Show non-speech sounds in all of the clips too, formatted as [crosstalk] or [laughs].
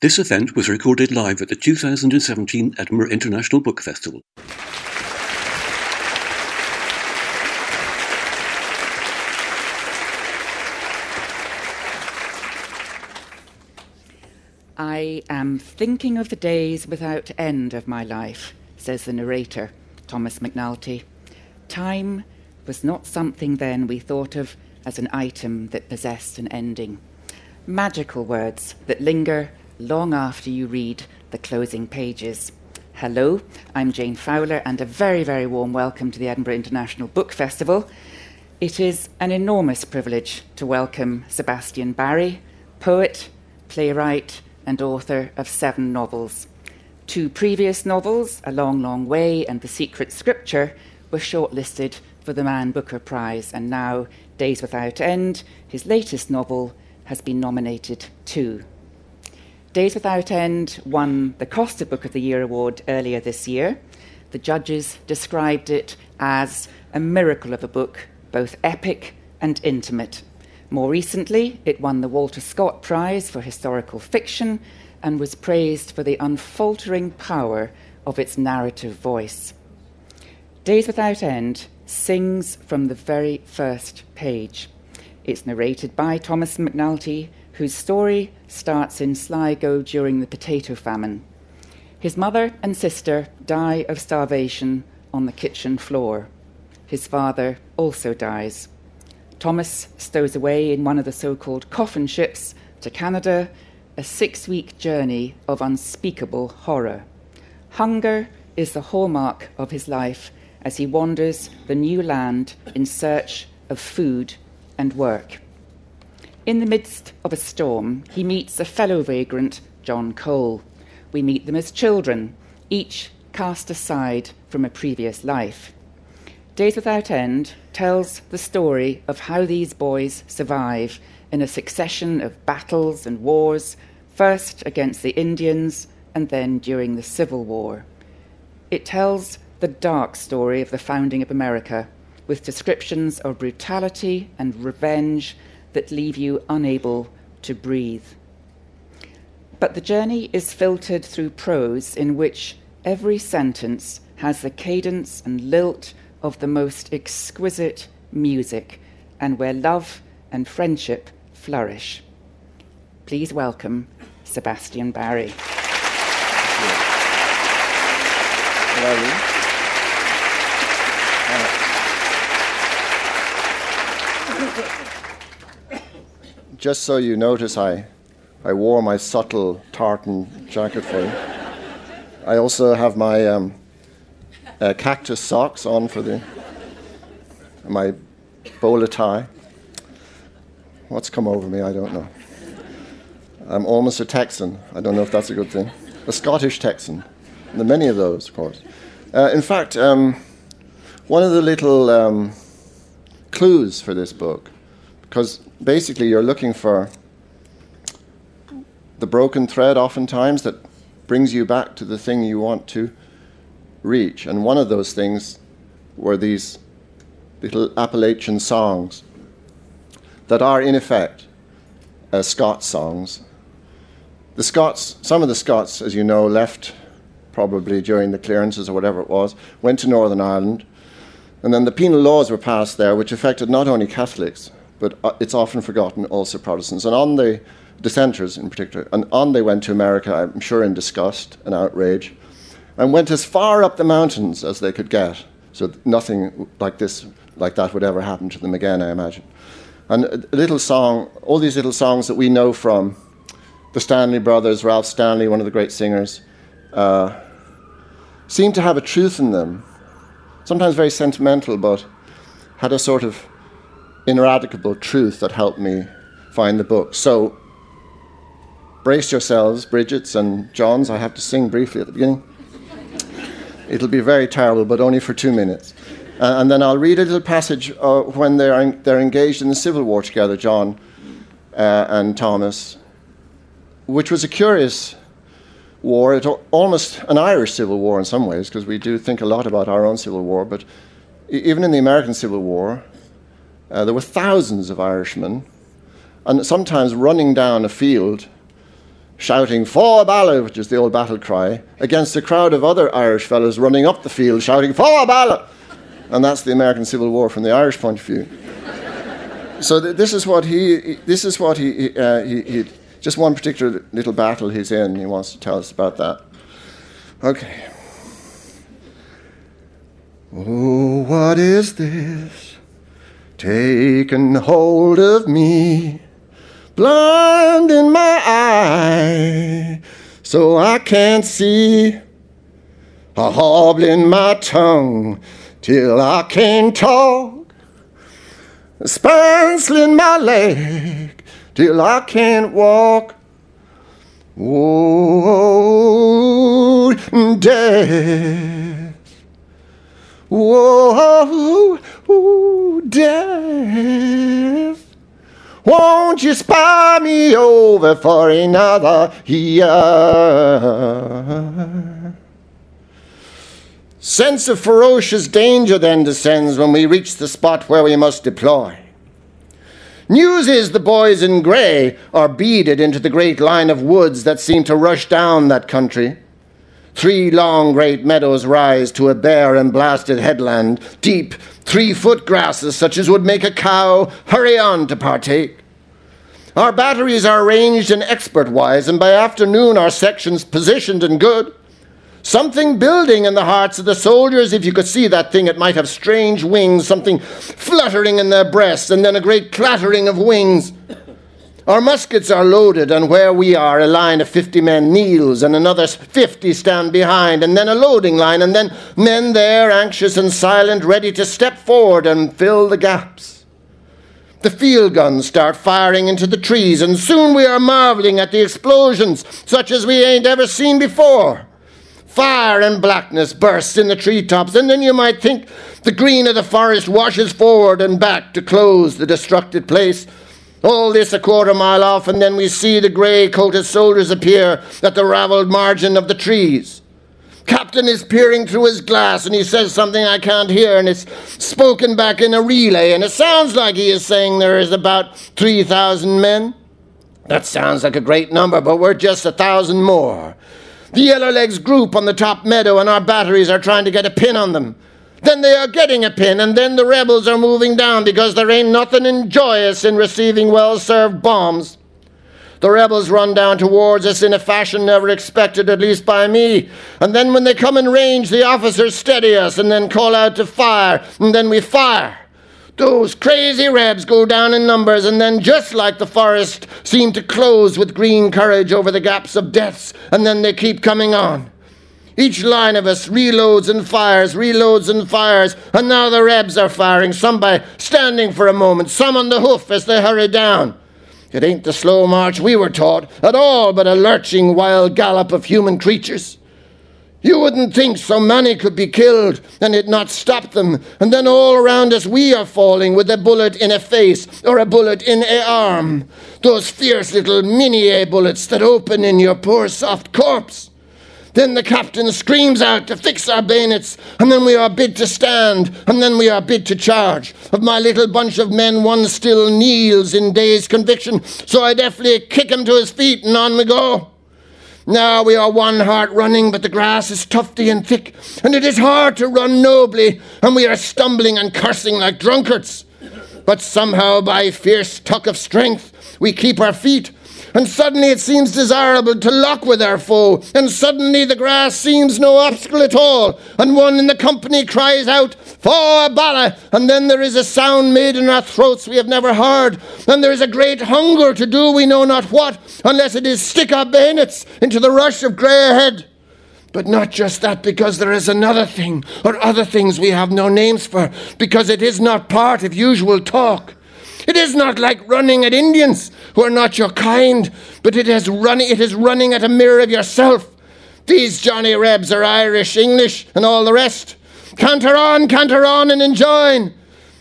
This event was recorded live at the 2017 Edinburgh International Book Festival. I am thinking of the days without end of my life, says the narrator, Thomas McNulty. Time was not something then we thought of as an item that possessed an ending. Magical words that linger long after you read the closing pages. Hello, I'm Jane Fowler, and a very, very warm welcome to the Edinburgh International Book Festival. It is an enormous privilege to welcome Sebastian Barry, poet, playwright, and author of seven novels. Two previous novels, A Long, Long Way and The Secret Scripture, were shortlisted for the Man Booker Prize, and now Days Without End, his latest novel, has been nominated too. Days Without End won the Costa Book of the Year award earlier this year. The judges described it as a miracle of a book, both epic and intimate. More recently, it won the Walter Scott Prize for Historical Fiction and was praised for the unfaltering power of its narrative voice. Days Without End sings from the very first page. It's narrated by Thomas McNulty, whose story starts in Sligo during the potato famine. His mother and sister die of starvation on the kitchen floor. His father also dies. Thomas stows away in one of the so called coffin ships to Canada, a six week journey of unspeakable horror. Hunger is the hallmark of his life as he wanders the new land in search of food and work. In the midst of a storm, he meets a fellow vagrant, John Cole. We meet them as children, each cast aside from a previous life. Days Without End tells the story of how these boys survive in a succession of battles and wars, first against the Indians and then during the Civil War. It tells the dark story of the founding of America, with descriptions of brutality and revenge that leave you unable to breathe. But the journey is filtered through prose in which every sentence has the cadence and lilt of the most exquisite music, and where love and friendship flourish. Please welcome Sebastian Barry. Hello. Just so you notice, I, I wore my subtle tartan jacket for you. I also have my um, uh, cactus socks on for the my bolo tie. What's come over me? I don't know. I'm almost a Texan. I don't know if that's a good thing. A Scottish Texan. There are many of those, of course. Uh, in fact, um, one of the little um, clues for this book because basically you're looking for the broken thread oftentimes that brings you back to the thing you want to reach. And one of those things were these little Appalachian songs that are, in effect, uh, Scots songs. The Scots, some of the Scots, as you know, left probably during the clearances or whatever it was, went to Northern Ireland, and then the penal laws were passed there, which affected not only Catholics but uh, it's often forgotten also Protestants. And on the dissenters in particular, and on they went to America, I'm sure in disgust and outrage, and went as far up the mountains as they could get. So nothing like this, like that, would ever happen to them again, I imagine. And a little song, all these little songs that we know from the Stanley brothers, Ralph Stanley, one of the great singers, uh, seem to have a truth in them. Sometimes very sentimental, but had a sort of ineradicable truth that helped me find the book. So, brace yourselves, Bridget's and John's. I have to sing briefly at the beginning. It'll be very terrible, but only for two minutes. Uh, and then I'll read a little passage uh, when they're, en- they're engaged in the Civil War together, John uh, and Thomas, which was a curious war, it, almost an Irish Civil War in some ways, because we do think a lot about our own Civil War, but even in the American Civil War, uh, there were thousands of Irishmen, and sometimes running down a field shouting "Faugh-a-Ballagh," which is the old battle cry, against a crowd of other Irish fellows running up the field shouting "Faugh-a-Ballagh," and that's the American Civil War from the Irish point of view. [laughs] so th- this is what he. This is what he, uh, he, he. Just one particular little battle he's in. He wants to tell us about that. Okay. Oh, what is this? Taken hold of me, blind in my eye, so I can't see. A hobbling my tongue till I can't talk, spancling my leg till I can't walk. Oh, death. Whoa, ooh, death. Won't you spy me over for another year? Sense of ferocious danger then descends when we reach the spot where we must deploy. News is the boys in grey are beaded into the great line of woods that seem to rush down that country. Three long great meadows rise to a bare and blasted headland, deep, three foot grasses such as would make a cow hurry on to partake. Our batteries are arranged in expert wise, and by afternoon our sections positioned and good. Something building in the hearts of the soldiers. If you could see that thing, it might have strange wings, something fluttering in their breasts, and then a great clattering of wings. Our muskets are loaded, and where we are, a line of 50 men kneels, and another 50 stand behind, and then a loading line, and then men there, anxious and silent, ready to step forward and fill the gaps. The field guns start firing into the trees, and soon we are marveling at the explosions, such as we ain't ever seen before. Fire and blackness bursts in the treetops, and then you might think the green of the forest washes forward and back to close the destructed place. All this a quarter mile off, and then we see the grey coated soldiers appear at the ravelled margin of the trees. Captain is peering through his glass and he says something I can't hear, and it's spoken back in a relay, and it sounds like he is saying there is about 3,000 men. That sounds like a great number, but we're just a thousand more. The Yellowlegs group on the top meadow, and our batteries are trying to get a pin on them. Then they are getting a pin, and then the rebels are moving down because there ain't nothing enjoyous in receiving well served bombs. The rebels run down towards us in a fashion never expected, at least by me. And then when they come in range, the officers steady us and then call out to fire, and then we fire. Those crazy rebs go down in numbers, and then, just like the forest, seem to close with green courage over the gaps of deaths, and then they keep coming on. Each line of us reloads and fires, reloads and fires, and now the Rebs are firing, some by standing for a moment, some on the hoof as they hurry down. It ain't the slow march we were taught at all, but a lurching wild gallop of human creatures. You wouldn't think so many could be killed and it not stop them. And then all around us we are falling with a bullet in a face or a bullet in a arm. Those fierce little Minié bullets that open in your poor soft corpse. Then the captain screams out to fix our bayonets, and then we are bid to stand, and then we are bid to charge. Of my little bunch of men, one still kneels in dazed conviction, so I deftly kick him to his feet, and on we go. Now we are one heart running, but the grass is tufty and thick, and it is hard to run nobly, and we are stumbling and cursing like drunkards. But somehow, by fierce tuck of strength, we keep our feet, and suddenly it seems desirable to lock with our foe, and suddenly the grass seems no obstacle at all, and one in the company cries out, Faugh-a-Ballagh! And then there is a sound made in our throats we have never heard, and there is a great hunger to do we know not what, unless it is stick our bayonets into the rush of grey ahead. But not just that, because there is another thing, or other things we have no names for, because it is not part of usual talk. It is not like running at Indians who are not your kind, but it is running, it is running at a mirror of yourself. These Johnny Rebs are Irish, English, and all the rest. Canter on, canter on, and enjoin.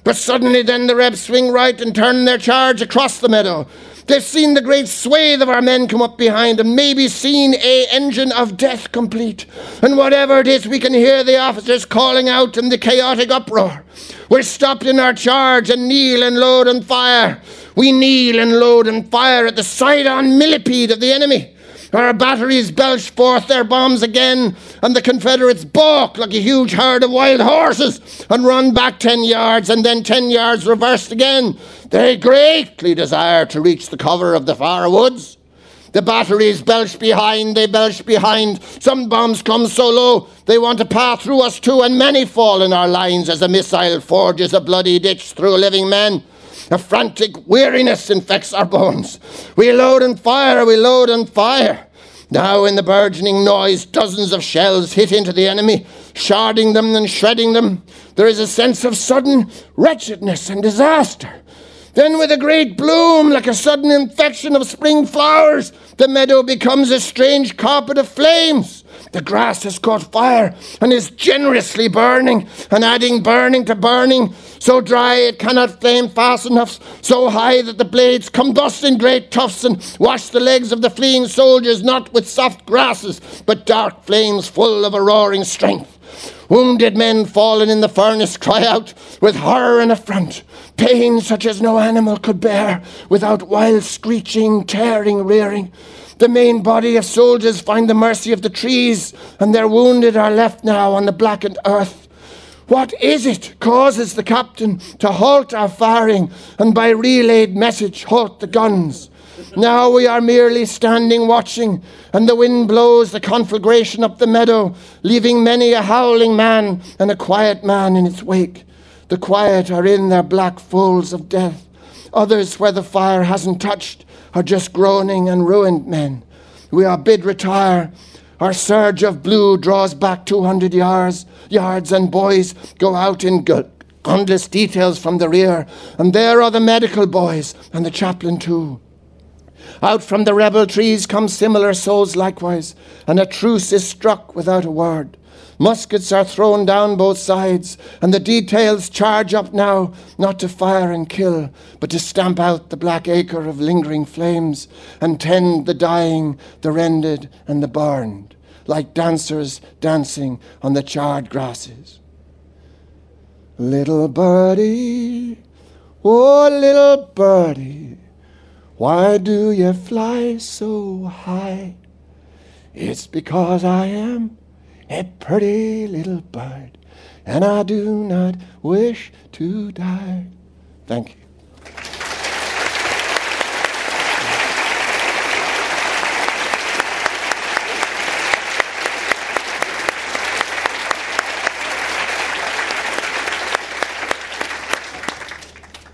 But suddenly then the Rebs swing right and turn their charge across the meadow. They've seen the great swathe of our men come up behind and maybe seen a engine of death complete. And whatever it is, we can hear the officers calling out in the chaotic uproar. We're stopped in our charge and kneel and load and fire. We kneel and load and fire at the side on millipede of the enemy. Our batteries belch forth their bombs again, and the Confederates balk like a huge herd of wild horses and run back 10 yards and then 10 yards reversed again. They greatly desire to reach the cover of the far woods. The batteries belch behind, they belch behind. Some bombs come so low they want to pass through us too, and many fall in our lines as a missile forges a bloody ditch through living men. A frantic weariness infects our bones. We load and fire, we load and fire. Now, in the burgeoning noise, dozens of shells hit into the enemy, sharding them and shredding them. There is a sense of sudden wretchedness and disaster. Then, with a great bloom, like a sudden infection of spring flowers, the meadow becomes a strange carpet of flames. The grass has caught fire and is generously burning and adding burning to burning, so dry it cannot flame fast enough, so high that the blades combust in great tufts and wash the legs of the fleeing soldiers not with soft grasses, but dark flames full of a roaring strength. Wounded men fallen in the furnace cry out with horror and affront, pain such as no animal could bear, without wild screeching, tearing, rearing. The main body of soldiers find the mercy of the trees, and their wounded are left now on the blackened earth. What is it causes the captain to halt our firing and by relayed message halt the guns? Now we are merely standing watching, and the wind blows the conflagration up the meadow, leaving many a howling man and a quiet man in its wake. The quiet are in their black folds of death. Others, where the fire hasn't touched, are just groaning and ruined men. We are bid retire. Our surge of blue draws back 200 yards, yards and boys go out in gunless details from the rear. And there are the medical boys and the chaplain too. Out from the rebel trees come similar souls likewise, and a truce is struck without a word. Muskets are thrown down both sides, and the details charge up now, not to fire and kill, but to stamp out the black acre of lingering flames, and tend the dying, the rended, and the burned, like dancers dancing on the charred grasses. Little birdie, oh little birdie, why do you fly so high? It's because I am a pretty little bird, and I do not wish to die. Thank you.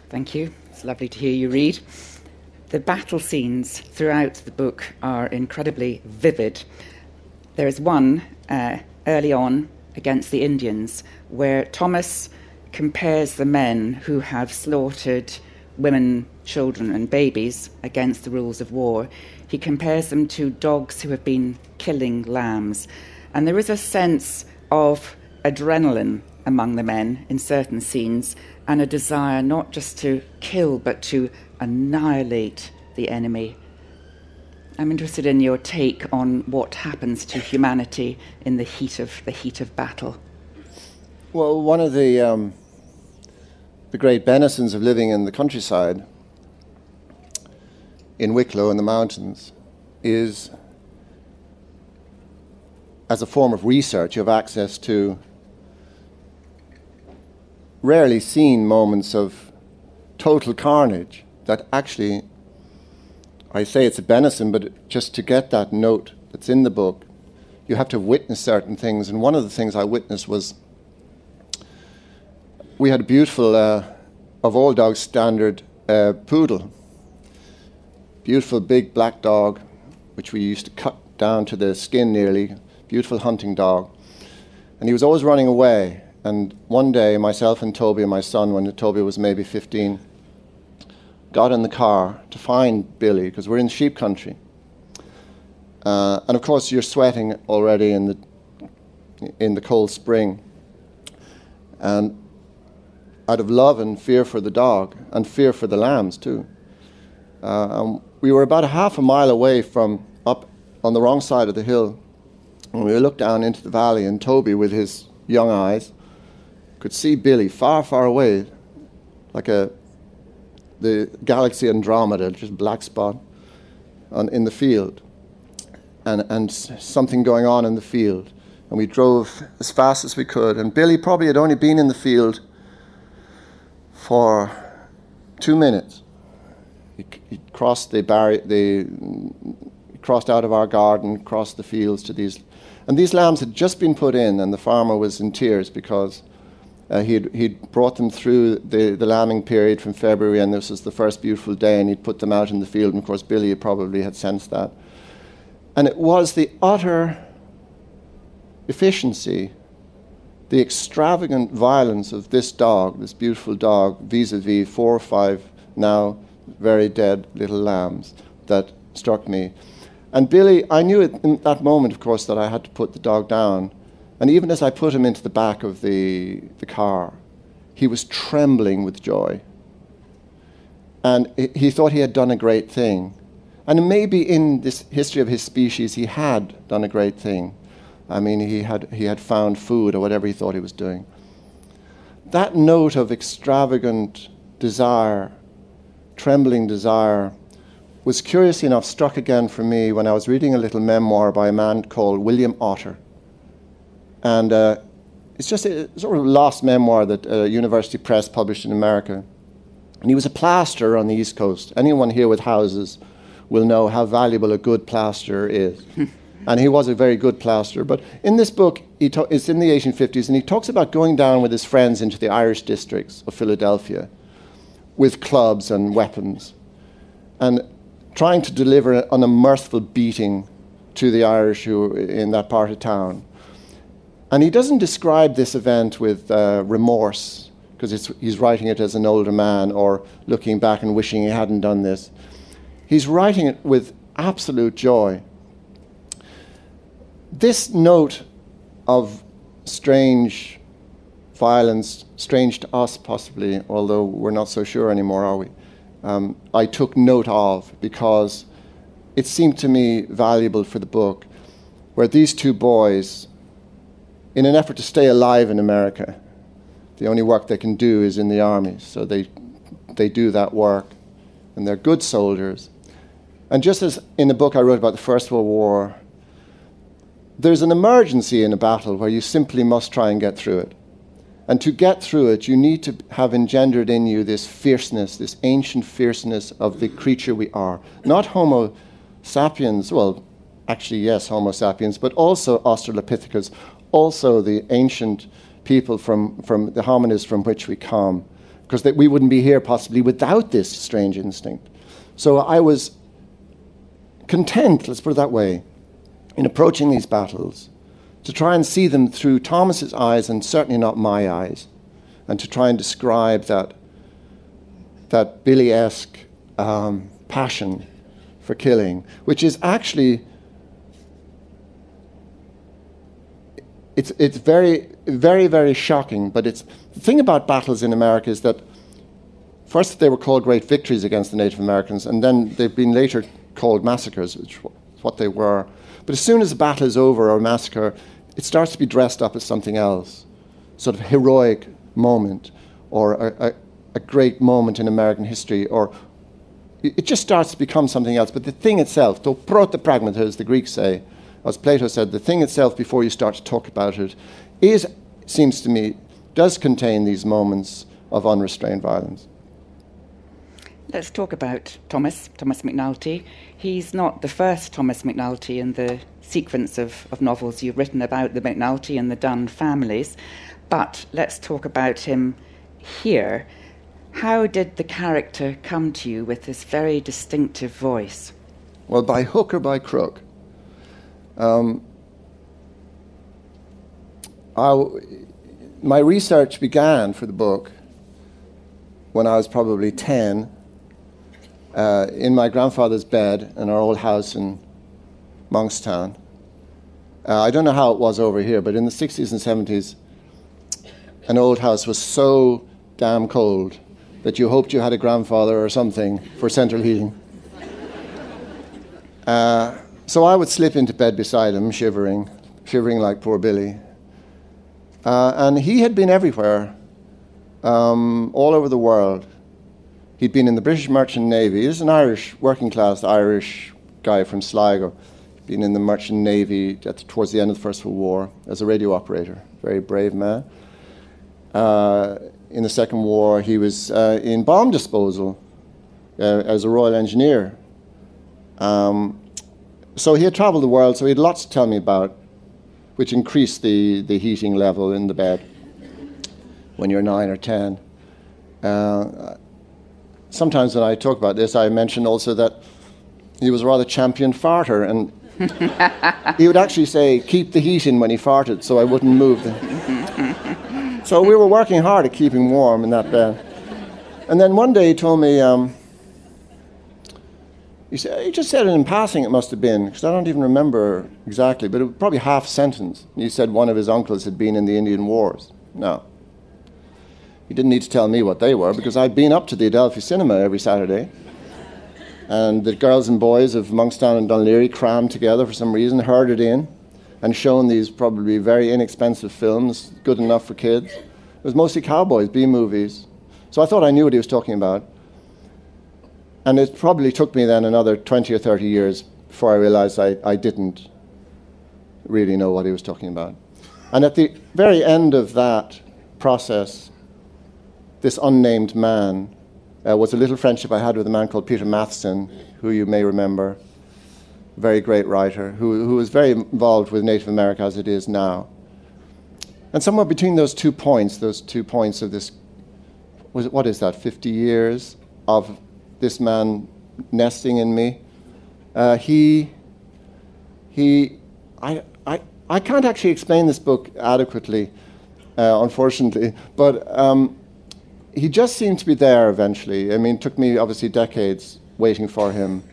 Thank you. It's lovely to hear you read. The battle scenes throughout the book are incredibly vivid. There is one uh, early on against the Indians where Thomas compares the men who have slaughtered women, children, and babies against the rules of war. He compares them to dogs who have been killing lambs. And there is a sense of adrenaline among the men in certain scenes and a desire not just to kill but to annihilate the enemy. I'm interested in your take on what happens to humanity in the heat of the heat of battle. Well, one of the um, the great benisons of living in the countryside, in Wicklow in the mountains, is as a form of research, you have access to rarely seen moments of total carnage that actually, I say it's a benison, but just to get that note that's in the book, you have to witness certain things. And one of the things I witnessed was we had a beautiful, uh, of all dogs standard, uh, poodle. Beautiful big black dog, which we used to cut down to the skin nearly. Beautiful hunting dog. And he was always running away. And one day, myself and Toby my son, when Toby was maybe 15, got in the car to find Billy because we're in sheep country. Uh, and of course, you're sweating already in the, in the cold spring. And out of love and fear for the dog, and fear for the lambs too, uh, we were about a half a mile away from up on the wrong side of the hill. And we looked down into the valley, and Toby, with his young eyes, could see Billy far, far away, like a the galaxy Andromeda, just black spot on, in the field. and, and something going on in the field. And we drove as fast as we could. And Billy probably had only been in the field for two minutes. He, he crossed the barrier, the, crossed out of our garden, crossed the fields to these. And these lambs had just been put in, and the farmer was in tears because Uh, he'd, he'd brought them through the, the lambing period from February, and this was the first beautiful day, and he'd put them out in the field. And of course, Billy probably had sensed that. And it was the utter efficiency, the extravagant violence of this dog, this beautiful dog, vis a vis four or five now very dead little lambs, that struck me. And Billy, I knew in that moment, of course, that I had to put the dog down. And even as I put him into the back of the, the car, he was trembling with joy. And he thought he had done a great thing. And maybe in this history of his species, he had done a great thing. I mean, he had, he had found food or whatever he thought he was doing. That note of extravagant desire, trembling desire, was curiously enough struck again for me when I was reading a little memoir by a man called William Otter. And uh, it's just a sort of lost memoir that uh, University Press published in America. And he was a plasterer on the East Coast. Anyone here with houses will know how valuable a good plasterer is. [laughs] and he was a very good plasterer. But in this book, it's in the 1850s, and he talks about going down with his friends into the Irish districts of Philadelphia with clubs and weapons, and trying to deliver an unmerciful beating to the Irish who in that part of town. And he doesn't describe this event with uh, remorse because he's writing it as an older man or looking back and wishing he hadn't done this. He's writing it with absolute joy. This note of strange violence, strange to us possibly, although we're not so sure anymore, are we? Um, I took note of because it seemed to me valuable for the book, where these two boys, in an effort to stay alive in America, the only work they can do is in the army, so they, they do that work, and they're good soldiers. And just as in the book I wrote about the First World War, there's an emergency in a battle where you simply must try and get through it. And to get through it, you need to have engendered in you this fierceness, this ancient fierceness of the creature we are. Not Homo sapiens, well, actually, yes, Homo sapiens, but also Australopithecus, also the ancient people from, from the hominids from which we come, because we wouldn't be here possibly without this strange instinct. So I was content, let's put it that way, in approaching these battles to try and see them through Thomas's eyes and certainly not my eyes, and to try and describe that, that Billy esque um, passion for killing, which is actually. It's, it's very, very, very shocking, but it's, the thing about battles in America is that first they were called great victories against the Native Americans, and then they've been later called massacres, which is what they were. But as soon as a battle is over or a massacre, it starts to be dressed up as something else, sort of heroic moment, or a, a, a great moment in American history, or it just starts to become something else. But the thing itself, to protopragmata, as the Greeks say, as Plato said, the thing itself, before you start to talk about it, is, seems to me, does contain these moments of unrestrained violence. Let's talk about Thomas, Thomas McNulty. He's not the first Thomas McNulty in the sequence of, of novels you've written about the McNulty and the Dunn families, but let's talk about him here. How did the character come to you with this very distinctive voice? Well, by hook or by crook. Um, I, my research began for the book when I was probably 10 uh, in my grandfather's bed in our old house in Monkstown. Uh, I don't know how it was over here, but in the 60s and 70s, an old house was so damn cold that you hoped you had a grandfather or something for central heating. Uh, so I would slip into bed beside him, shivering, shivering like poor Billy. Uh, and he had been everywhere, um, all over the world. He'd been in the British Merchant Navy. He's an Irish, working class Irish guy from Sligo. been in the Merchant Navy at, towards the end of the First World War as a radio operator. Very brave man. Uh, in the Second War, he was uh, in bomb disposal uh, as a Royal Engineer. Um, so he had traveled the world, so he had lots to tell me about, which increased the, the heating level in the bed when you're nine or ten. Uh, sometimes when I talk about this, I mention also that he was a rather champion farter, and [laughs] he would actually say, "Keep the heat in" when he farted, so I wouldn't move. [laughs] so we were working hard at keeping warm in that bed. And then one day he told me. Um, he just said it in passing, it must have been, because I don't even remember exactly, but it was probably half sentence. He said one of his uncles had been in the Indian Wars. No. He didn't need to tell me what they were, because I'd been up to the Adelphi Cinema every Saturday. And the girls and boys of Monkstown and Dunleary crammed together for some reason, herded in, and shown these probably very inexpensive films, good enough for kids. It was mostly cowboys, B movies. So I thought I knew what he was talking about. And it probably took me then another 20 or 30 years before I realized I, I didn't really know what he was talking about. And at the very end of that process, this unnamed man uh, was a little friendship I had with a man called Peter Matthiessen, who you may remember, very great writer, who, who was very involved with Native America as it is now. And somewhere between those two points, those two points of this, what is that, 50 years of this man nesting in me. Uh, he, he, I, I, I can't actually explain this book adequately, uh, unfortunately, but um, he just seemed to be there eventually. I mean, it took me obviously decades waiting for him.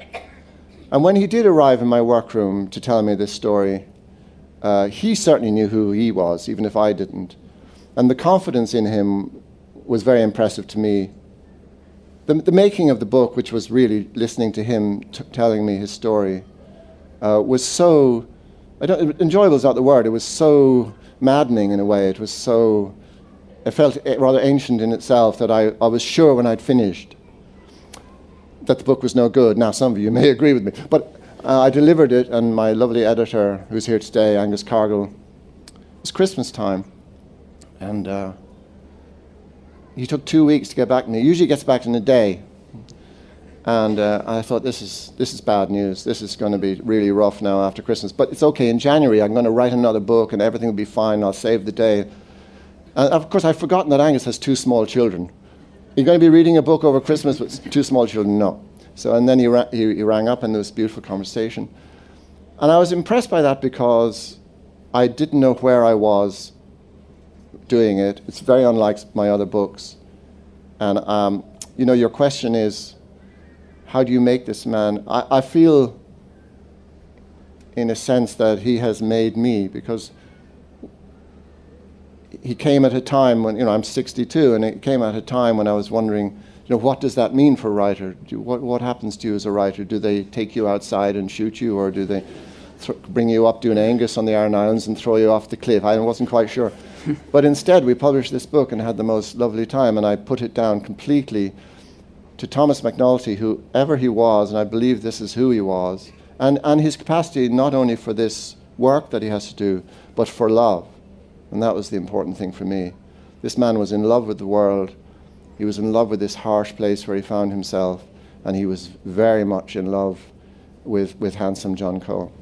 And when he did arrive in my workroom to tell me this story, uh, he certainly knew who he was, even if I didn't. And the confidence in him was very impressive to me the, the making of the book, which was really listening to him telling me his story, uh, was so enjoyable is not the word. It was so maddening in a way. It was so it felt rather ancient in itself that I, I was sure when I'd finished that the book was no good. Now some of you [laughs] may agree with me, but uh, I delivered it, and my lovely editor, who's here today, Angus Cargill, it was Christmas time, and. Uh, he took two weeks to get back to me. He usually gets back in a day. And uh, I thought, this is, this is bad news. This is going to be really rough now after Christmas. But it's okay. In January, I'm going to write another book and everything will be fine. I'll save the day. And of course, I've forgotten that Angus has two small children. You're going to be reading a book over Christmas with two small children? No. So, and then he, ra- he, he rang up and there was a beautiful conversation. And I was impressed by that because I didn't know where I was doing it. It's very unlike my other books. And, um, you know, your question is, how do you make this man? I, I feel, in a sense, that he has made me because he came at a time when, you know, I'm 62, and it came at a time when I was wondering, you know, what does that mean for a writer? Do, what, what happens to you as a writer? Do they take you outside and shoot you, or do they th- bring you up Dun Aengus on the Aran Islands and throw you off the cliff? I wasn't quite sure. [laughs] but instead, we published this book and had the most lovely time, and I put it down completely to Thomas McNulty, whoever he was, and I believe this is who he was, and, and his capacity not only for this work that he has to do, but for love. And that was the important thing for me. This man was in love with the world. He was in love with this harsh place where he found himself, and he was very much in love with, with handsome John Cole.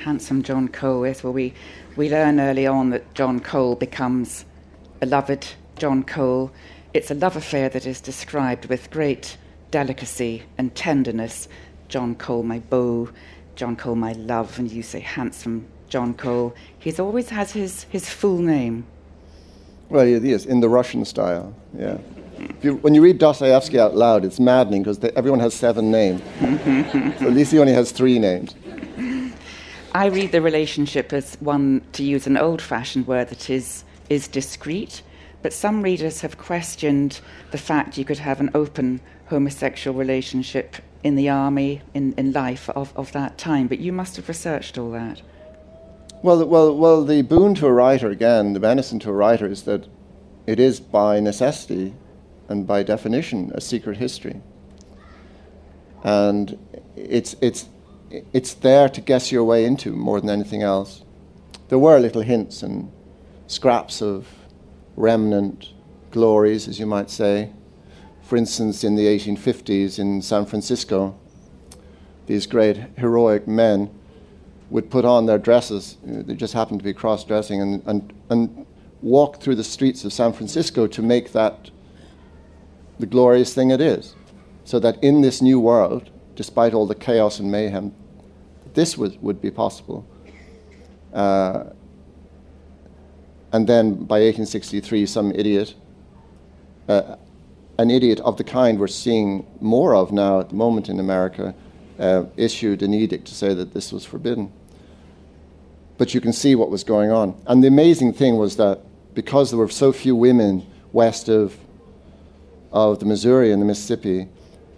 Handsome John Cole, yes. Well, we we learn early on that John Cole becomes beloved John Cole. It's a love affair that is described with great delicacy and tenderness. John Cole, my beau, John Cole, my love, and you say handsome John Cole. He always has his, his full name. Well, it is, in the Russian style, yeah. You, when you read Dostoevsky out loud, it's maddening because everyone has seven names. so [laughs] at least he only has three names. I read the relationship as one, to use an old fashioned word, that is, is discreet, but some readers have questioned the fact you could have an open homosexual relationship in the army, in, in life of, of that time. But you must have researched all that. Well, well, well, the boon to a writer, again, the benefit to a writer is that it is by necessity and by definition a secret history. And it's, it's it's there to guess your way into more than anything else. There were little hints and scraps of remnant glories, as you might say. For instance, in the 1850s in San Francisco, these great heroic men would put on their dresses, they just happened to be cross dressing, and, and, and walk through the streets of San Francisco to make that the glorious thing it is. So that in this new world, despite all the chaos and mayhem, this would, would be possible. Uh, and then by 1863, some idiot, uh, an idiot of the kind we're seeing more of now at the moment in America, uh, issued an edict to say that this was forbidden. But you can see what was going on. And the amazing thing was that because there were so few women west of, of the Missouri and the Mississippi,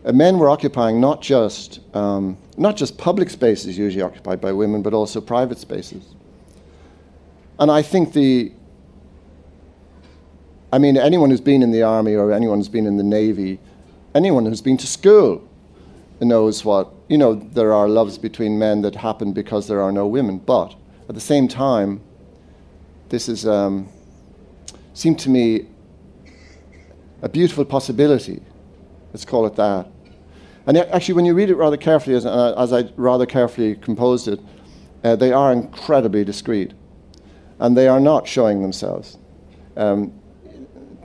uh, men were occupying not just, um, not just public spaces usually occupied by women, but also private spaces. And I think the, I mean, anyone who's been in the army or anyone who's been in the navy, anyone who's been to school knows what, you know, there are loves between men that happen because there are no women. But at the same time, this is, um, seemed to me a beautiful possibility. Let's call it that. And actually, when you read it rather carefully, as, uh, as I rather carefully composed it, uh, they are incredibly discreet. And they are not showing themselves. Um,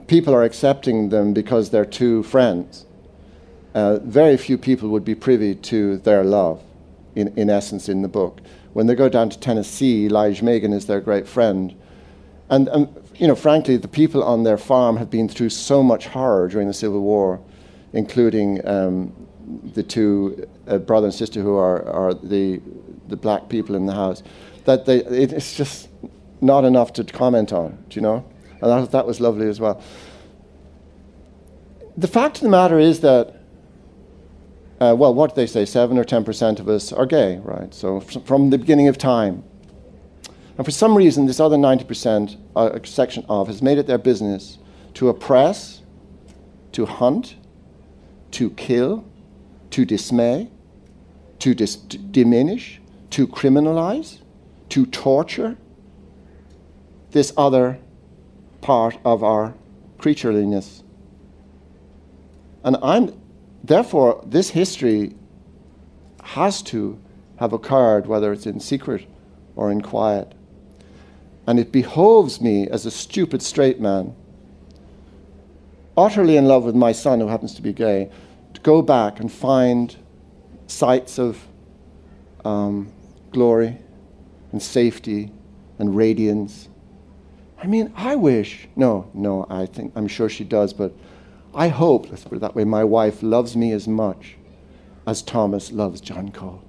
people are accepting them because they're two friends. Uh, very few people would be privy to their love, in, in essence, in the book. When they go down to Tennessee, Lige Magan is their great friend. And, and, you know, frankly, the people on their farm have been through so much horror during the Civil War, including um, the two uh, brother and sister who are, are the, the black people in the house, that they, it, it's just not enough to comment on, do you know? And that, that was lovely as well. The fact of the matter is that, uh, well, what do they say? Seven or ten percent of us are gay, right? So from the beginning of time. And for some reason, this other 90% uh, section of has made it their business to oppress, to hunt, to kill, to dismay, to dis- diminish, to criminalize, to torture this other part of our creatureliness. And I'm, therefore, this history has to have occurred, whether it's in secret or in quiet. And it behoves me, as a stupid straight man, utterly in love with my son, who happens to be gay, to go back and find sites of um, glory and safety and radiance I mean, I wish, no, no, I think, I'm sure she does, but I hope, let's put it that way, my wife loves me as much as Thomas loves John Cole.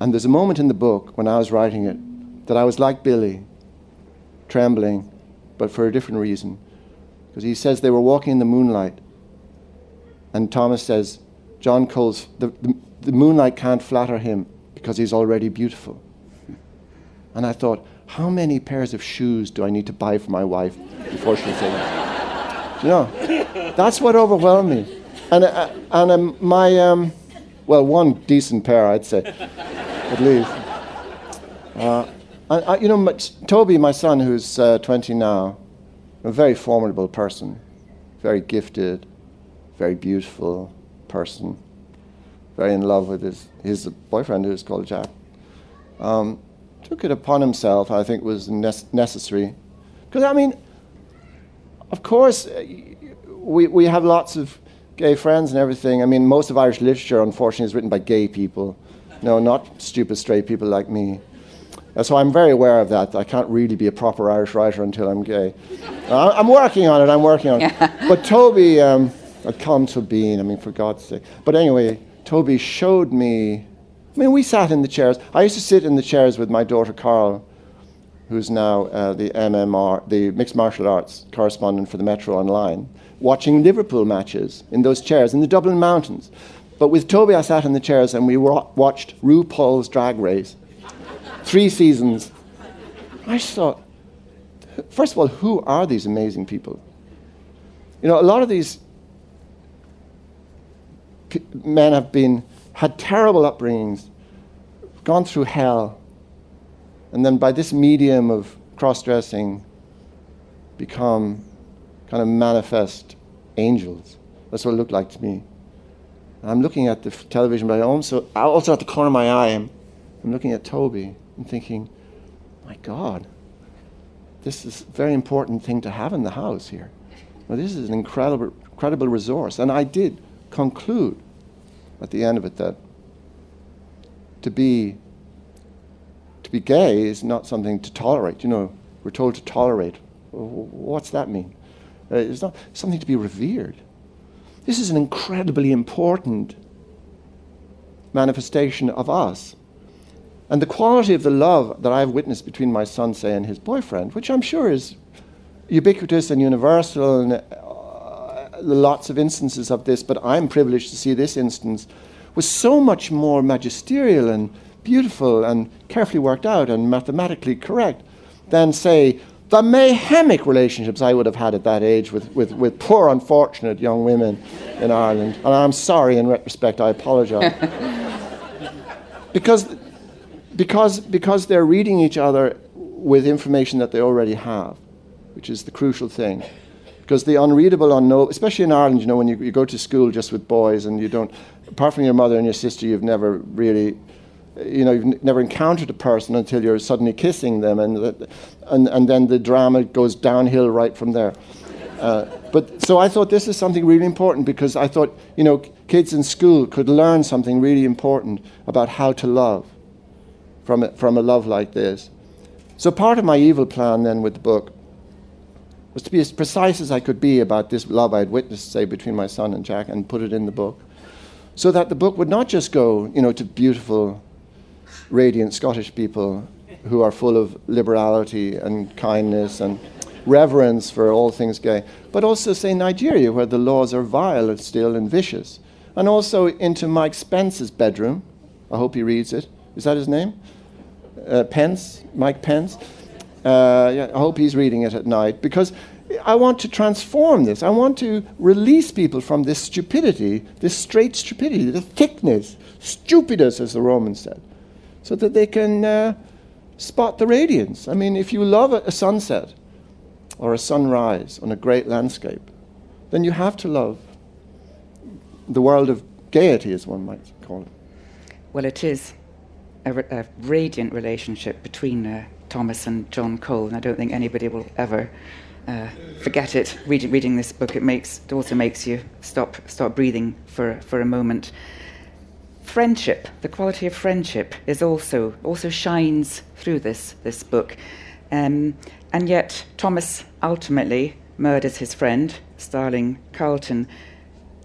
And there's a moment in the book when I was writing it that I was like Billy, trembling, but for a different reason. Because he says they were walking in the moonlight, and Thomas says, John Cole's, the, the, the moonlight can't flatter him because he's already beautiful. And I thought, how many pairs of shoes do I need to buy for my wife before she'll say that? you know, that's what overwhelmed me. And, uh, and um, my, um, well, one decent pair, I'd say, at least. Uh, I, I, you know, my, Toby, my son, who's uh, 20 now, a very formidable person, very gifted, very beautiful person, very in love with his, his boyfriend, who's called Jack. Um, took it upon himself, I think was necessary. Because, I mean, of course, uh, we, we have lots of gay friends and everything. I mean, most of Irish literature, unfortunately, is written by gay people. No, not stupid straight people like me. Uh, so I'm very aware of that. I can't really be a proper Irish writer until I'm gay. Uh, I'm working on it, I'm working on it. [laughs] but Toby, um, I'd call him Tobin, I mean, for God's sake. But anyway, Toby showed me I mean, we sat in the chairs. I used to sit in the chairs with my daughter Coral, who's now uh, the MMA, the Mixed Martial Arts correspondent for the Metro Online, watching Liverpool matches in those chairs in the Dublin Mountains. But with Toby, I sat in the chairs and we watched RuPaul's Drag Race, three seasons. I just thought, first of all, who are these amazing people? You know, a lot of these men have been had terrible upbringings, gone through hell, and then by this medium of cross dressing, become kind of manifest angels. That's what it looked like to me. I'm looking at the television, but I also, also at the corner of my eye, I'm, I'm looking at Toby and thinking, my God, this is a very important thing to have in the house here. Well, this is an incredible, incredible resource. And I did conclude at the end of it that to be to be gay is not something to tolerate. You know, we're told to tolerate. What's that mean? Uh, it's not something to be revered. This is an incredibly important manifestation of us. And the quality of the love that I've witnessed between my son, say, and his boyfriend, which I'm sure is ubiquitous and universal, and lots of instances of this, but I'm privileged to see this instance, was so much more magisterial and beautiful and carefully worked out and mathematically correct than, say, the mayhemic relationships I would have had at that age with, with, with poor, unfortunate young women in Ireland. And I'm sorry in retrospect, I apologize. [laughs] because, because, because they're reading each other with information that they already have, which is the crucial thing. Because the unreadable, unknown, especially in Ireland, you know, when you, you go to school just with boys and you don't, apart from your mother and your sister, you've never really you know, you've never encountered a person until you're suddenly kissing them, and, and, and then the drama goes downhill right from there. Uh, but so I thought this is something really important because I thought, you know, kids in school could learn something really important about how to love from a, from a love like this. So part of my evil plan then with the book was to be as precise as I could be about this love I'd witnessed, say, between my son and Jack, and put it in the book, so that the book would not just go, you know, to beautiful radiant Scottish people who are full of liberality and kindness and reverence for all things gay, but also, say, Nigeria, where the laws are vile and still and vicious. And also into Mike Spence's bedroom. I hope he reads it. Is that his name? Uh, Pence? Mike Pence? Uh, I hope he's reading it at night because I want to transform this. I want to release people from this stupidity, this straight stupidity, the thickness, stupidus, as the Romans said so that they can uh, spot the radiance. I mean, if you love a sunset or a sunrise on a great landscape, then you have to love the world of gaiety, as one might call it. Well, it is a, a radiant relationship between uh, Thomas and John Cole, and I don't think anybody will ever uh, forget it. Read, reading this book, it makes it also makes you stop stop breathing for for a moment friendship, the quality of friendship, is also also shines through this this book, um, and yet Thomas ultimately murders his friend, Starling Carlton.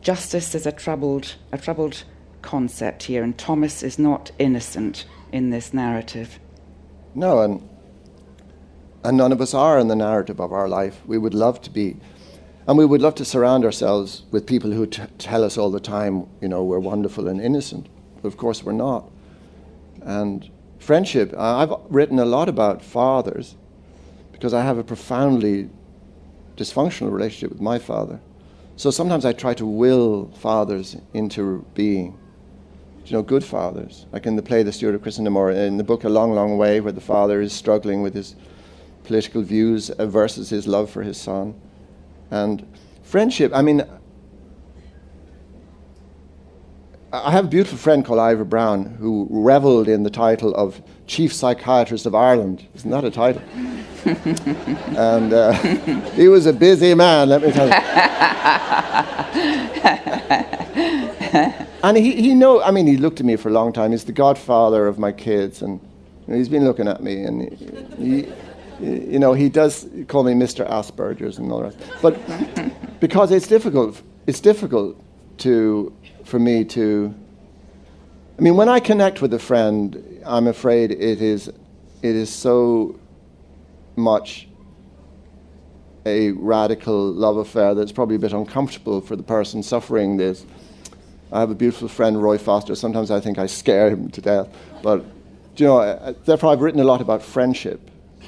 Justice is a troubled a troubled concept here, and Thomas is not innocent in this narrative. No, and and none of us are in the narrative of our life. We would love to be. And we would love to surround ourselves with people who t- tell us all the time, you know, we're wonderful and innocent but of course we're not. And friendship, I've written a lot about fathers because I have a profoundly dysfunctional relationship with my father. So sometimes I try to will fathers into being. You know, good fathers, like in the play The Steward of Christendom or in the book A Long, Long Way, where the father is struggling with his political views versus his love for his son. And friendship, I mean, I have a beautiful friend called Ivor Browne who reveled in the title of Chief Psychiatrist of Ireland. Isn't that a title? [laughs] and uh, he was a busy man, let me tell you. and he, he know, I mean, he looked at me for a long time. He's the godfather of my kids, and you know, he's been looking at me, and he, he, you know, he does call me Mr. Asperger's and all the rest. But because it's difficult, it's difficult to for me to. I mean, when I connect with a friend, I'm afraid it is, it is so much a radical love affair that's probably a bit uncomfortable for the person suffering this. I have a beautiful friend, Roy Foster. Sometimes I think I scare him to death. But, you know, therefore I've written a lot about friendship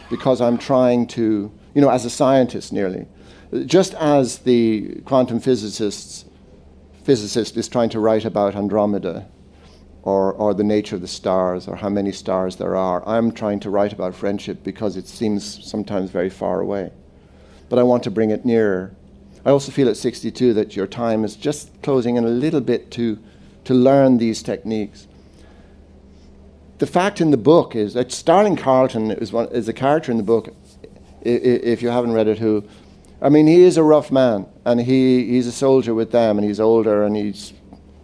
because I'm trying to, you know, as a scientist nearly, just as the quantum physicists physicist is trying to write about Andromeda. or, or the nature of the stars or how many stars there are. I'm trying to write about friendship because it seems sometimes very far away. But I want to bring it nearer. I also feel at 62 that your time is just closing in a little bit to, to learn these techniques. The fact in the book is that Starling Carlton is, one, is a character in the book, if you haven't read it, who, I mean, he is a rough man, and he, he's a soldier with them, and he's older, and he's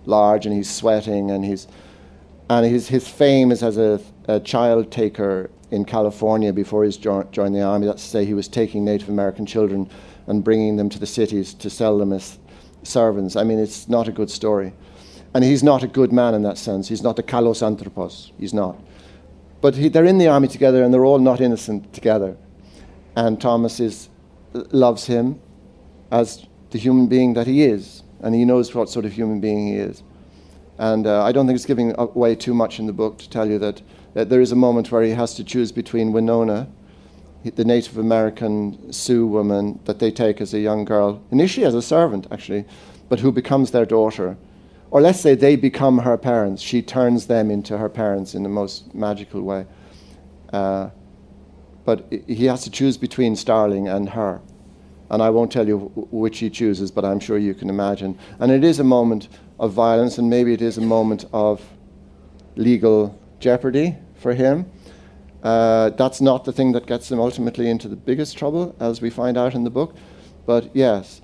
large, and he's sweating, and he's, and his, his fame is as a, a child taker in California before he jo- joined the army. That's to say, he was taking Native American children and bringing them to the cities to sell them as servants. I mean, it's not a good story. And he's not a good man in that sense. He's not a kalos anthropos. He's not. But he, they're in the army together and they're all not innocent together. And Thomas is, loves him as the human being that he is. And he knows what sort of human being he is. And uh, I don't think it's giving away too much in the book to tell you that, that there is a moment where he has to choose between Winona, the Native American Sioux woman that they take as a young girl, initially as a servant, actually, but who becomes their daughter. Or let's say they become her parents. She turns them into her parents in the most magical way. Uh, but he has to choose between Starling and her. And I won't tell you which he chooses, but I'm sure you can imagine. And it is a moment of violence, and maybe it is a moment of legal jeopardy for him. Uh, that's not the thing that gets him ultimately into the biggest trouble, as we find out in the book. But yes,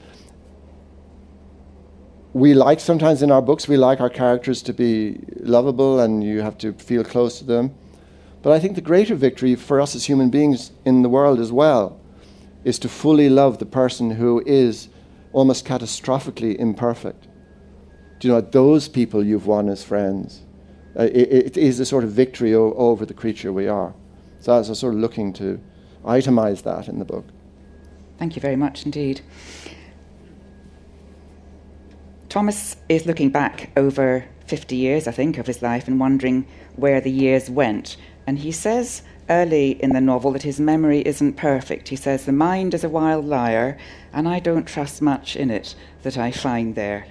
we like sometimes in our books, we like our characters to be lovable and you have to feel close to them. But I think the greater victory for us as human beings in the world as well is to fully love the person who is almost catastrophically imperfect. Do you know, those people you've won as friends. Uh, it, it is a sort of victory o- over the creature we are. So I was sort of looking to itemize that in the book. Thank you very much indeed. Thomas is looking back over 50 years, I think, of his life and wondering where the years went. And he says early in the novel that his memory isn't perfect. He says, The mind is a wild liar, and I don't trust much in it that I find there.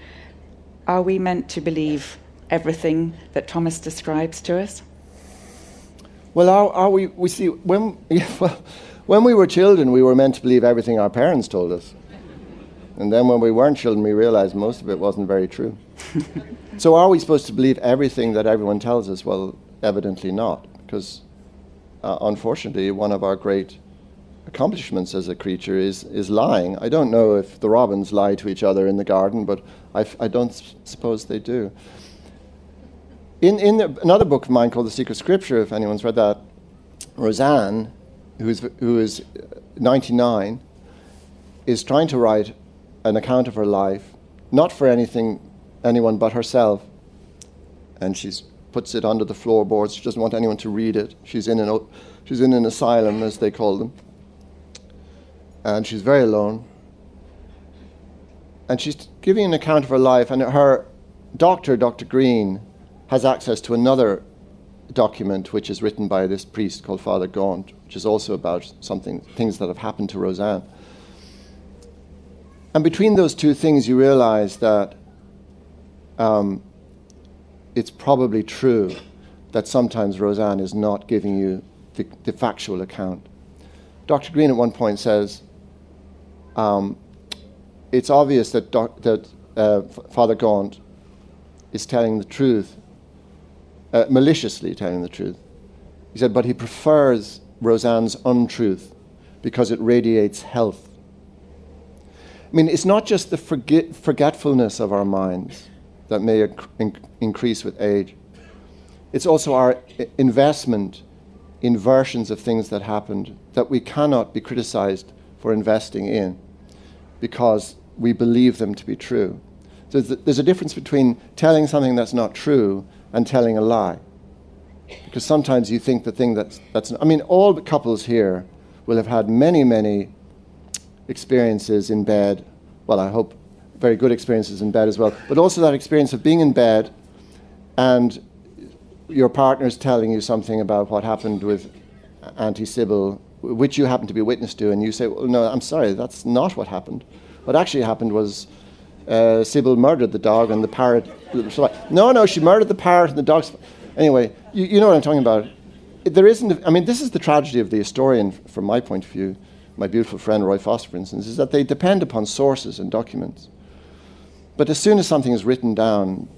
Are we meant to believe everything that Thomas describes to us? Well, are, are we, we see, when, yeah, [laughs] well, when we were children, we were meant to believe everything our parents told us. And then when we weren't children, we realized most of it wasn't very true. [laughs] so are we supposed to believe everything that everyone tells us? Well, evidently not, because uh, unfortunately, one of our great accomplishments as a creature is, is lying. I don't know if the robins lie to each other in the garden, but I f- I don't s- suppose they do. In, in the, another book of mine called The Secret Scripture, if anyone's read that, Roseanne, who is, who is 99, is trying to write an account of her life, not for anything, anyone but herself. And she puts it under the floorboards. She doesn't want anyone to read it. She's in an, she's in an asylum, as they call them. And she's very alone and she's giving an account of her life, and her doctor, Dr. Grene, has access to another document which is written by this priest called Father Gaunt, which is also about something things that have happened to Roseanne. And between those two things, you realize that um, it's probably true that sometimes Roseanne is not giving you the, the factual account. Dr. Grene at one point says, um, it's obvious that, doc, that uh, Father Gaunt is telling the truth, uh, maliciously telling the truth. He said, but he prefers Roseanne's untruth because it radiates health. I mean, it's not just the forget- forgetfulness of our minds that may inc- increase with age, it's also our investment in versions of things that happened that we cannot be criticized for investing in because we believe them to be true. So there's a difference between telling something that's not true and telling a lie. Because sometimes you think the thing that's, that's I mean, all the couples here will have had many, many experiences in bed. Well, I hope very good experiences in bed as well. But also that experience of being in bed and your partner's telling you something about what happened with Auntie Sybil which you happen to be witness to, and you say, well, no, I'm sorry, that's not what happened. What actually happened was uh, Sybil murdered the dog and the parrot. No, no, she murdered the parrot and the dog. Anyway, you, you know what I'm talking about. There isn't. I mean, this is the tragedy of the historian, from my point of view. My beautiful friend Roy Foster, for instance, is that they depend upon sources and documents. But as soon as something is written down,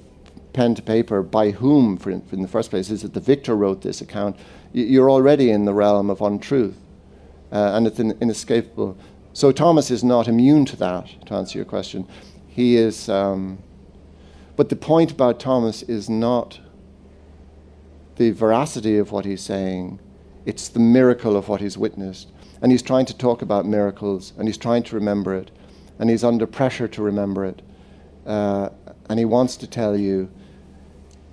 pen to paper, by whom, for in, in the first place, is it the victor wrote this account? You're already in the realm of untruth, uh, and it's in, inescapable. So Thomas is not immune to that. To answer your question, he is. Um, but the point about Thomas is not the veracity of what he's saying, it's the miracle of what he's witnessed. And he's trying to talk about miracles, and he's trying to remember it, and he's under pressure to remember it. Uh, and he wants to tell you.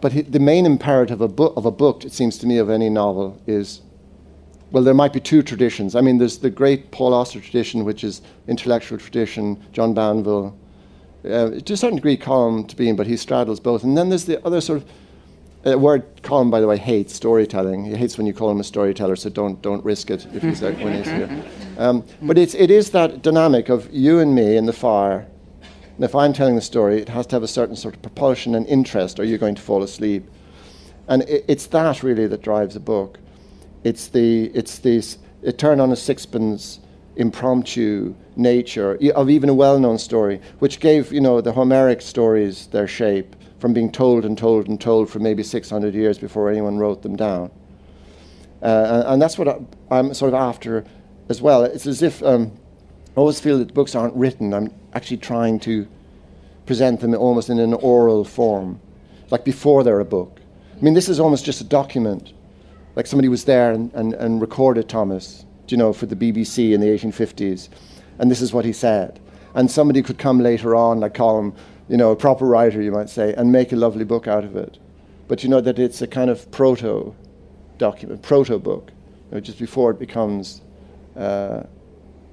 But he, the main imperative of, bo- of a book, it seems to me, of any novel is well, there might be two traditions. I mean, there's the great Paul Auster tradition, which is intellectual tradition, John Banville, uh, to a certain degree, Colm Tóibín, but he straddles both. And then there's the other sort of a word Colm, by the way, hates storytelling. He hates when you call him a storyteller, so don't don't risk it if he's when he's [laughs] here. Um, but it's it is that dynamic of you and me in the fire. And if I'm telling the story, it has to have a certain sort of propulsion and interest, or you're going to fall asleep. And it, it's that really that drives a book. It's the it's this it turn on a sixpence impromptu nature of even a well-known story, which gave you know the Homeric stories their shape from being told and told and told for maybe 600 years before anyone wrote them down. Uh, and, that's what I, am sort of after as well. It's as if um, I always feel that books aren't written. I'm actually trying to present them almost in an oral form, like before they're a book. I mean, this is almost just a document. Like somebody was there and, and, and recorded Thomas, you know, for the BBC in the 1850s, and this is what he said. And somebody could come later on, like Colm, you know, a proper writer, you might say, and make a lovely book out of it. But you know that it's a kind of proto document, proto book, you know, just before it becomes. Uh,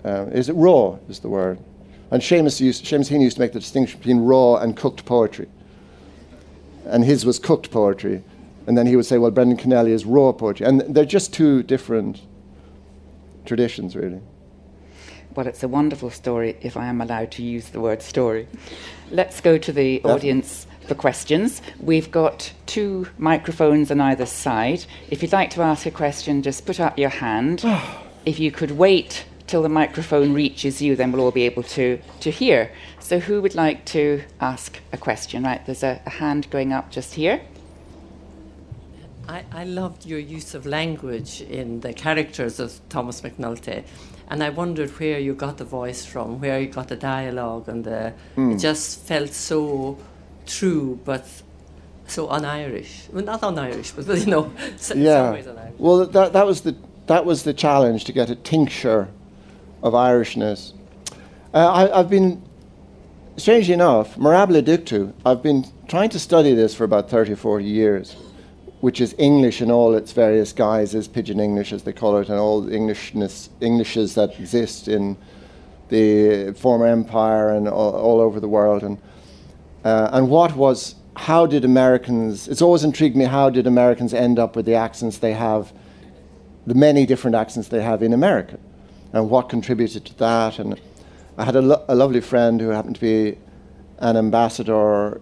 uh, is it raw? Is the word? And Seamus, used, Seamus Heaney used to make the distinction between raw and cooked poetry. And his was cooked poetry. And then he would say, well, Brendan Kennelly is raw poetry. And they're just two different traditions, really. Well, it's a wonderful story, if I am allowed to use the word story. Let's go to the audience for questions. We've got two microphones on either side. If you'd like to ask a question, just put up your hand. [sighs] if you could wait till the microphone reaches you, then we'll all be able to, to hear. So, who would like to ask a question? Right, there's a, a hand going up just here. I, I loved your use of language in the characters of Thomas McNulty. And I wondered where you got the voice from, where you got the dialogue, and the, mm. it just felt so true, but so un-Irish. Well, not un-Irish, but [laughs] you know, yeah. Well, that that was the that was the challenge to get a tincture of Irishness. Uh, I, have been, strangely enough, mirabile dictu. I've been trying to study this for about 30 40 years which is English in all its various guises, pidgin English as they call it, and all the Englishness, Englishes that exist in the former empire and all, all over the world. And, uh, and what was, how did Americans, it's always intrigued me, how did Americans end up with the accents they have, the many different accents they have in America, and what contributed to that. And I had a, lo- a lovely friend who happened to be an ambassador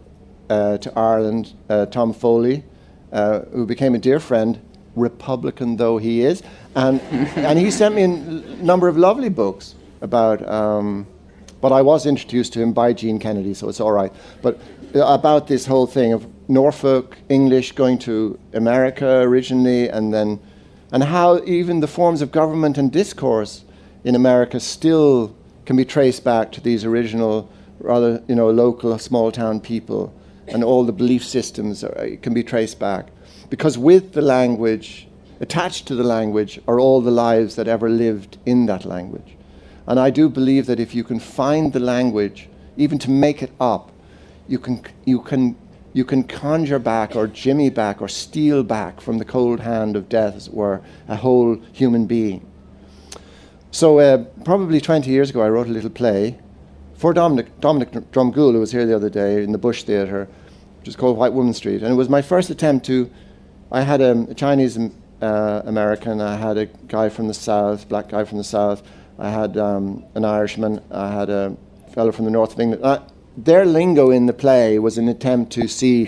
uh, to Ireland, uh, Tom Foley, uh, who became a dear friend, Republican though he is. And, and he sent me a number of lovely books about, um, but I was introduced to him by Jean Kennedy, so it's all right. But about this whole thing of Norfolk English going to America originally, and then, and how even the forms of government and discourse in America still can be traced back to these original, rather, you know, local small town people and all the belief systems are, can be traced back. Because with the language, attached to the language, are all the lives that ever lived in that language. And I do believe that if you can find the language, even to make it up, you can, you can, you can conjure back or jimmy back or steal back from the cold hand of death, as it were, a whole human being. So, uh, probably 20 years ago, I wrote a little play for Dominic, Dominic who was here the other day in the Bush Theatre, which is called White Woman Street. And it was my first attempt to. I had a, a Chinese uh, American, I had a guy from the South, black guy from the South, I had um, an Irishman, I had a fellow from the north of England. I, their lingo in the play was an attempt to see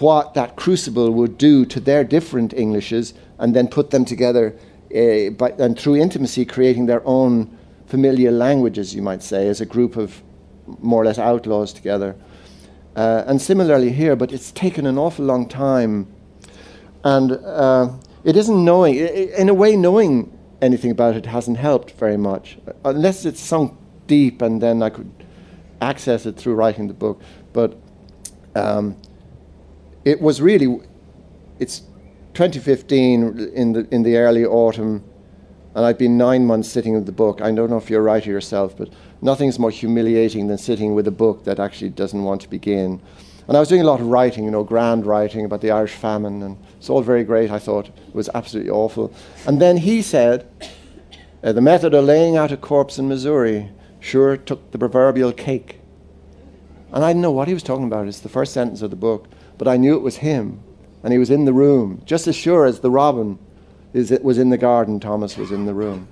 what that crucible would do to their different Englishes and then put them together uh, by, and through intimacy creating their own familiar languages, you might say, as a group of more or less outlaws together. Uh, and similarly here, but it's taken an awful long time. And uh, it isn't knowing, in a way, knowing anything about it hasn't helped very much, unless it's sunk deep and then I could access it through writing the book. But um, it was really, it's 2015 in the, in the early autumn, and I've been nine months sitting with the book. I don't know if you're a writer yourself, but nothing's more humiliating than sitting with a book that actually doesn't want to begin. And I was doing a lot of writing, you know, grand writing about the Irish famine, and it's all very great, I thought. It was absolutely awful. And then he said, uh, The method of laying out a corpse in Missouri sure took the proverbial cake. And I didn't know what he was talking about. It's the first sentence of the book, but I knew it was him, and he was in the room, just as sure as the robin is, was in the garden, Thomas was in the room.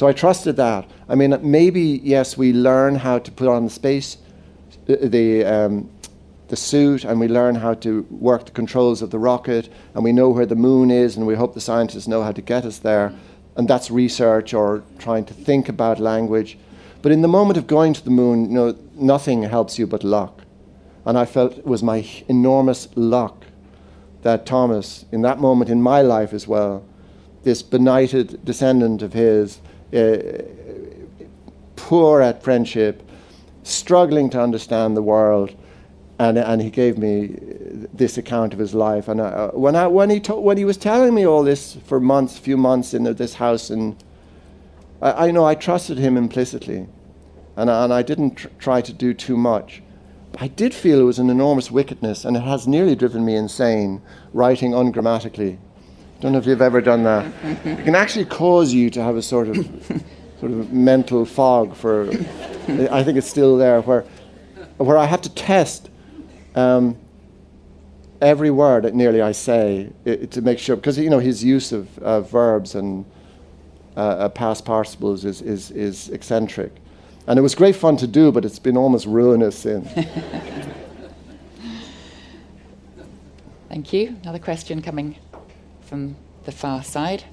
So I trusted that. I mean, maybe, yes, we learn how to put on the space, the, um, the suit and we learn how to work the controls of the rocket and we know where the moon is and we hope the scientists know how to get us there. And that's research or trying to think about language. But in the moment of going to the moon, you know, nothing helps you but luck. And I felt it was my enormous luck that Thomas, in that moment in my life as well, this benighted descendant of his, poor at friendship, struggling to understand the world, and, and he gave me this account of his life. And I, uh, when, I, when, he to, when he was telling me all this for months, few months in this house, and I, I know I trusted him implicitly, and, and I didn't tr- try to do too much. I did feel it was an enormous wickedness, and it has nearly driven me insane, writing ungrammatically. Don't know if you've ever done that. it can actually cause you to have a sort of, sort of mental fog for, I think it's still there, where, where I have to test um, every word that nearly I say it, to make sure, because you know his use of uh, verbs and uh, uh, past participles is, is, is eccentric. And it was great fun to do, but it's been almost ruinous since. [laughs] Thank you. Another question coming from the far side.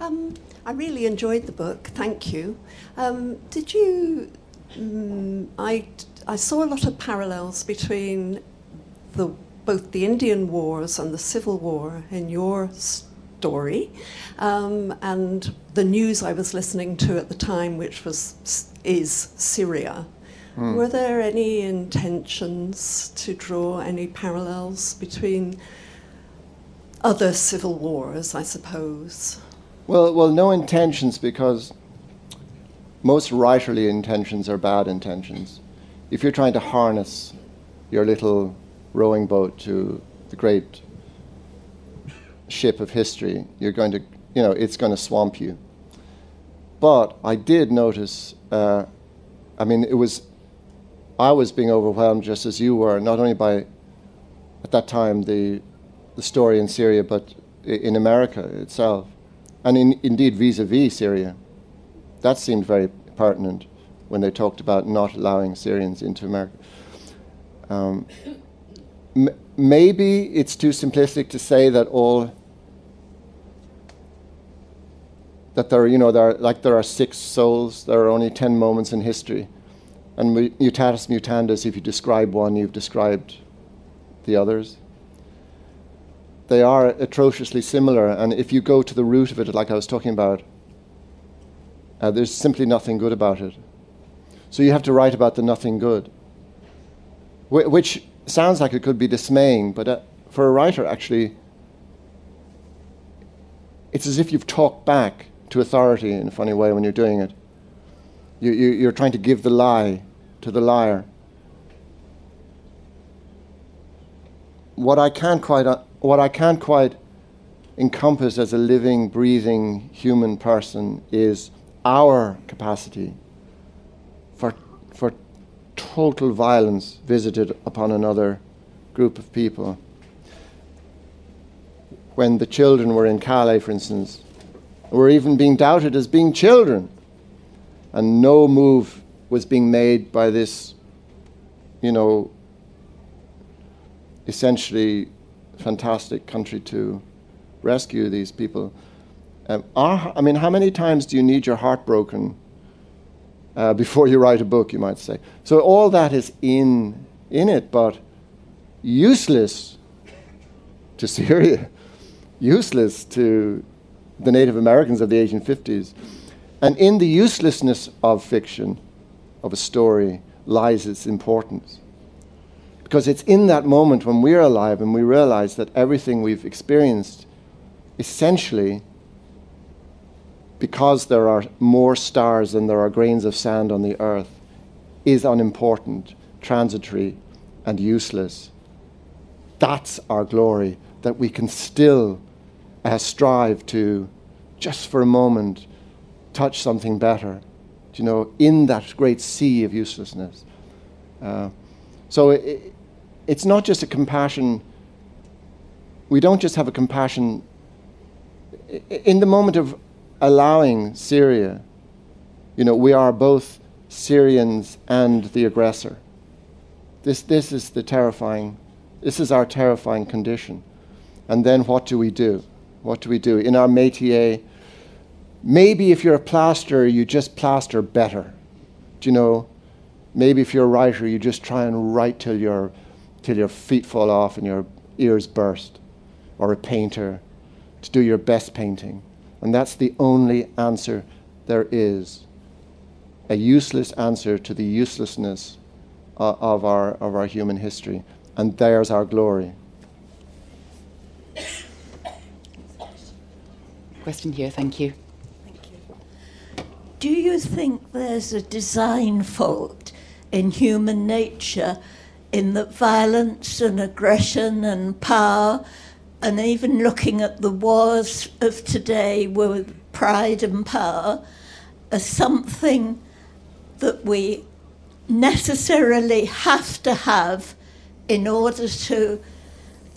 Um, I really enjoyed the book. Thank you. Um, did you? Um, I I saw a lot of parallels between the, both the Indian Wars and the Civil War in your story, um, and the news I was listening to at the time, which was is Syria. Mm. Were there any intentions to draw any parallels between other civil wars? I suppose. Well, well, no intentions because most writerly intentions are bad intentions if you're trying to harness your little rowing boat to the great ship of history, you're going to, you know, it's going to swamp you. But I did notice, uh, I mean, it was, I was being overwhelmed just as you were, not only by, at that time, the, the story in Syria, but in America itself, and in, indeed vis a vis Syria. That seemed very pertinent when they talked about not allowing Syrians into America. Um, m- maybe it's too simplistic to say that all that there, are, you know, there are, like there are six souls. There are only ten moments in history, and mutatis mutandis. If you describe one, you've described the others. They are atrociously similar, and if you go to the root of it, like I was talking about, uh, there's simply nothing good about it. So you have to write about the nothing good, which sounds like it could be dismaying, but uh, for a writer, actually, it's as if you've talked back to authority in a funny way when you're doing it. You, you, you're trying to give the lie to the liar. What I can't quite, uh, what I can't quite encompass as a living, breathing human person is our capacity for, for total violence visited upon another group of people. When the children were in Calais, for instance, were even being doubted as being children, and no move was being made by this, you know, essentially fantastic country to rescue these people. Um, I mean, how many times do you need your heart broken uh, [laughs] before you write a book, you might say? So all that is in, in it, but useless to Syria, [laughs] useless to the Native Americans of the 1850s. And in the uselessness of fiction, of a story, lies its importance. Because it's in that moment when we're alive and we realize that everything we've experienced, essentially, because there are more stars than there are grains of sand on the earth, is unimportant, transitory, and useless. That's our glory, that we can still uh, strive to, just for a moment, touch something better, you know, in that great sea of uselessness. Uh, so it, it's not just a compassion. We don't just have a compassion in the moment of allowing Syria. You know, we are both Syrians and the aggressor. This, this is the terrifying, this is our terrifying condition. And then what do we do? What do we do? In our métier, maybe if you're a plasterer, you just plaster better. Do you know? Maybe if you're a writer, you just try and write till, you till your feet fall off and your ears burst. Or a painter, to do your best painting. And that's the only answer there is. A useless answer to the uselessness uh, of, our, of our human history. And there's our glory. Question here, thank you. Do you think there's a design fault in human nature in that violence and aggression and power, and even looking at the wars of today with pride and power, are something that we necessarily have to have in order to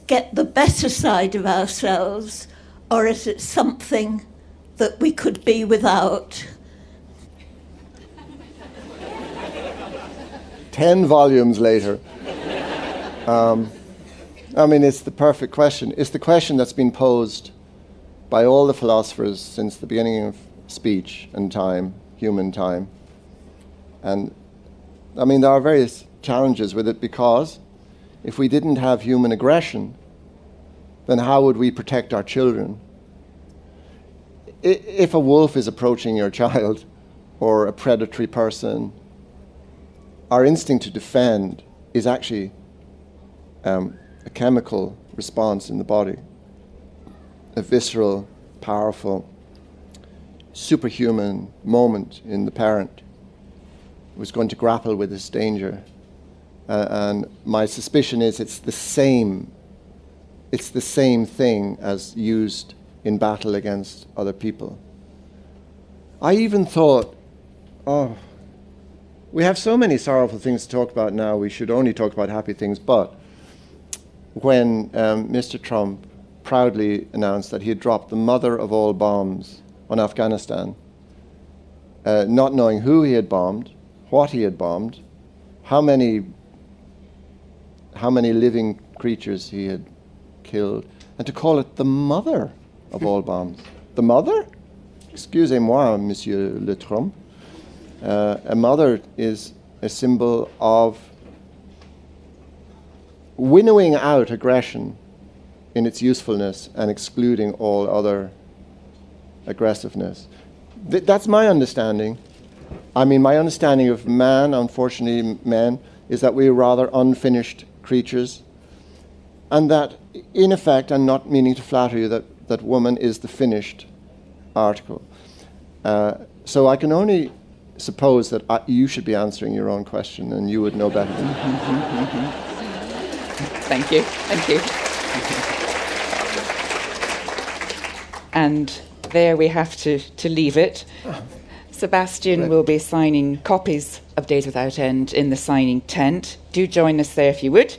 get the better side of ourselves? or is it something that we could be without? Ten volumes later. Um, I mean, it's the perfect question. It's the question that's been posed by all the philosophers since the beginning of speech and time, human time. And I mean, there are various challenges with it because if we didn't have human aggression, then how would we protect our children? If a wolf is approaching your [laughs] child or a predatory person, our instinct to defend is actually um, a chemical response in the body, a visceral, powerful, superhuman moment in the parent who is going to grapple with this danger. Uh, and my suspicion is it's the same it's the same thing as used in battle against other people. I even thought, oh, we have so many sorrowful things to talk about now, we should only talk about happy things. But when um, Mr. Trump proudly announced that he had dropped the mother of all bombs on Afghanistan, uh, not knowing who he had bombed, what he had bombed, how many, how many living creatures he had killed, and to call it the mother of all bombs. The mother? Excusez-moi, Monsieur Le Trump. Uh, a mother is a symbol of winnowing out aggression in its usefulness and excluding all other aggressiveness. Th- that's my understanding. I mean, my understanding of man, unfortunately, men, is that we're rather unfinished creatures and that, in effect, I'm not meaning to flatter you, that, that woman is the finished article. Uh, so I can only suppose that I, you should be answering your own question and you would know better than [laughs] Thank you. Thank you. And there we have to, to leave it. Sebastian right. will be signing copies of Days Without End in the signing tent. Do join us there if you would.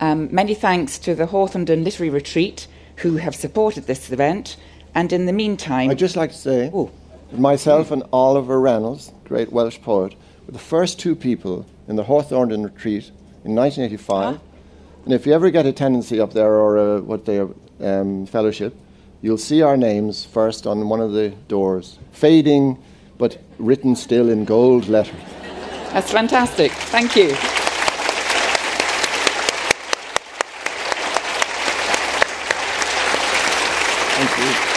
Um, many thanks to the Hawthornden Literary Retreat who have supported this event. And in the meantime. I'd just like to say. Myself and Oliver Reynolds, great Welsh poet, were the first two people in the Hawthornden retreat in 1985. And if you ever get a tendency up there or a, what they um, fellowship, you'll see our names first on one of the doors, fading but written still in gold letters. That's fantastic. Thank you. Thank you.